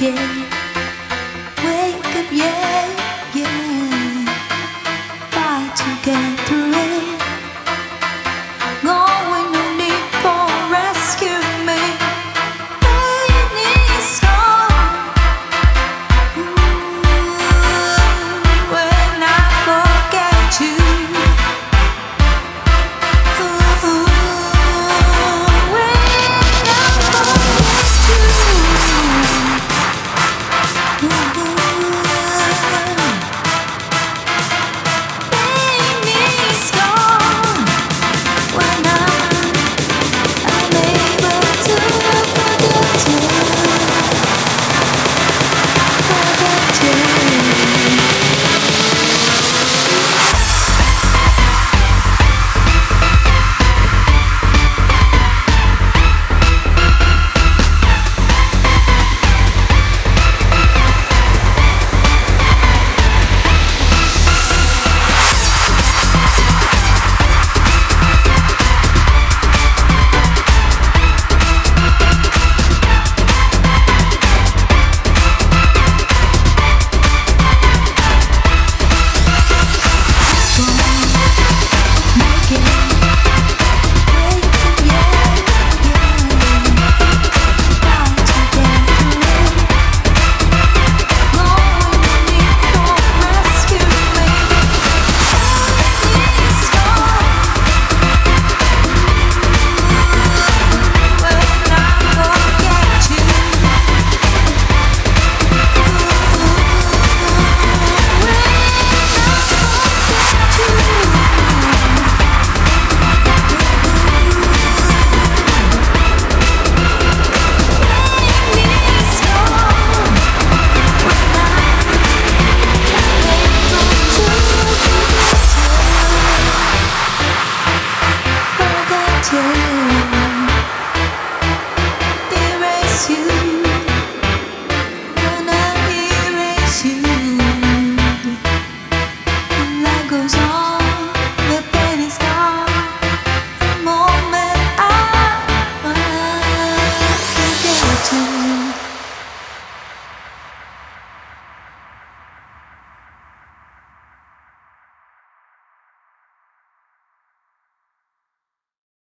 Wake up, yeah, yeah. Fight again. You